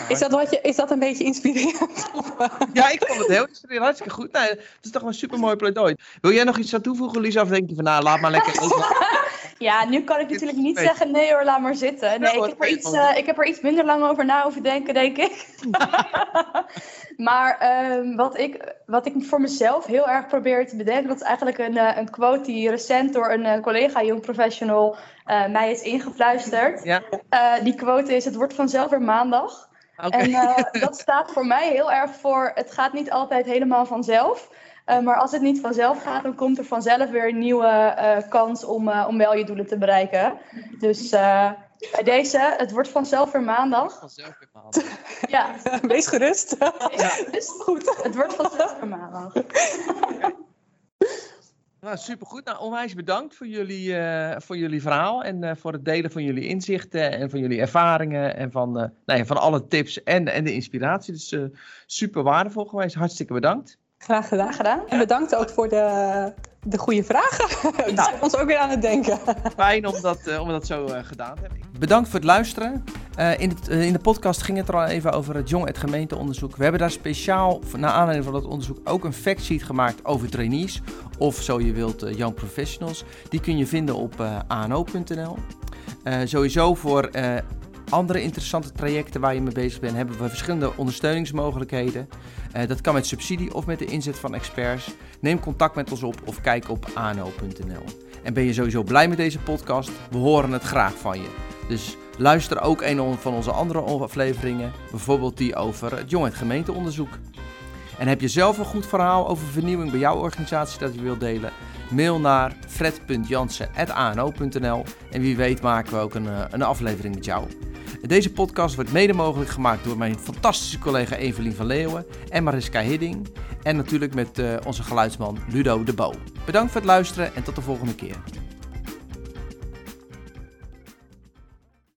Is dat, wat je, is dat een beetje inspirerend? ja, ik vond het heel inspirerend. Hartstikke goed. Nou, het is toch een super mooi pleidooi. Wil jij nog iets aan toevoegen, Lisa? Of denk je van, nou, laat maar lekker Ja, nu kan ik natuurlijk niet nee. zeggen, nee hoor, laat maar zitten. Nee, ik, heb er iets, uh, ik heb er iets minder lang over na hoeven denken, denk ik. maar um, wat, ik, wat ik voor mezelf heel erg probeer te bedenken, dat is eigenlijk een, uh, een quote die recent door een uh, collega, jong professional, mij is ingefluisterd. Ja. die quote is, het wordt vanzelf weer maandag. Okay. En dat staat voor mij heel erg voor, het gaat niet altijd helemaal vanzelf. Uh, maar als het niet vanzelf gaat, dan komt er vanzelf weer een nieuwe uh, kans om, uh, om wel je doelen te bereiken. Dus bij deze, het wordt vanzelf weer maandag. Vanzelf weer maandag. ja. Wees gerust. Wees gerust. Goed. Het wordt vanzelf weer maandag. Nou, supergoed. Nou, onwijs bedankt voor jullie, voor jullie verhaal en voor het delen van jullie inzichten en van jullie ervaringen en van, nou ja, van alle tips en, en de inspiratie. Dus super waardevol geweest. Hartstikke bedankt. Graag gedaan. gedaan. En bedankt ook voor de, de goede vragen. Dat nou, ons ook weer aan het denken. Fijn om dat, uh, om dat zo uh, gedaan te hebben. Bedankt voor het luisteren. Uh, in, het, in de podcast ging het er al even over het Jong het gemeenteonderzoek. We hebben daar speciaal, naar aanleiding van dat onderzoek, ook een factsheet gemaakt over trainees. Of zo je wilt, Young Professionals. Die kun je vinden op ano.nl. sowieso voor andere interessante trajecten waar je mee bezig bent, hebben we verschillende ondersteuningsmogelijkheden. Uh, dat kan met subsidie of met de inzet van experts. Neem contact met ons op of kijk op ano.nl. En ben je sowieso blij met deze podcast? We horen het graag van je. Dus luister ook een van onze andere afleveringen, bijvoorbeeld die over het jong- en gemeenteonderzoek. En heb je zelf een goed verhaal over vernieuwing bij jouw organisatie dat je wilt delen? Mail naar fred.jansen.ano.nl en wie weet maken we ook een, een aflevering met jou. Deze podcast wordt mede mogelijk gemaakt door mijn fantastische collega Evelien van Leeuwen en Mariska Hidding. En natuurlijk met uh, onze geluidsman Ludo de Bo. Bedankt voor het luisteren en tot de volgende keer.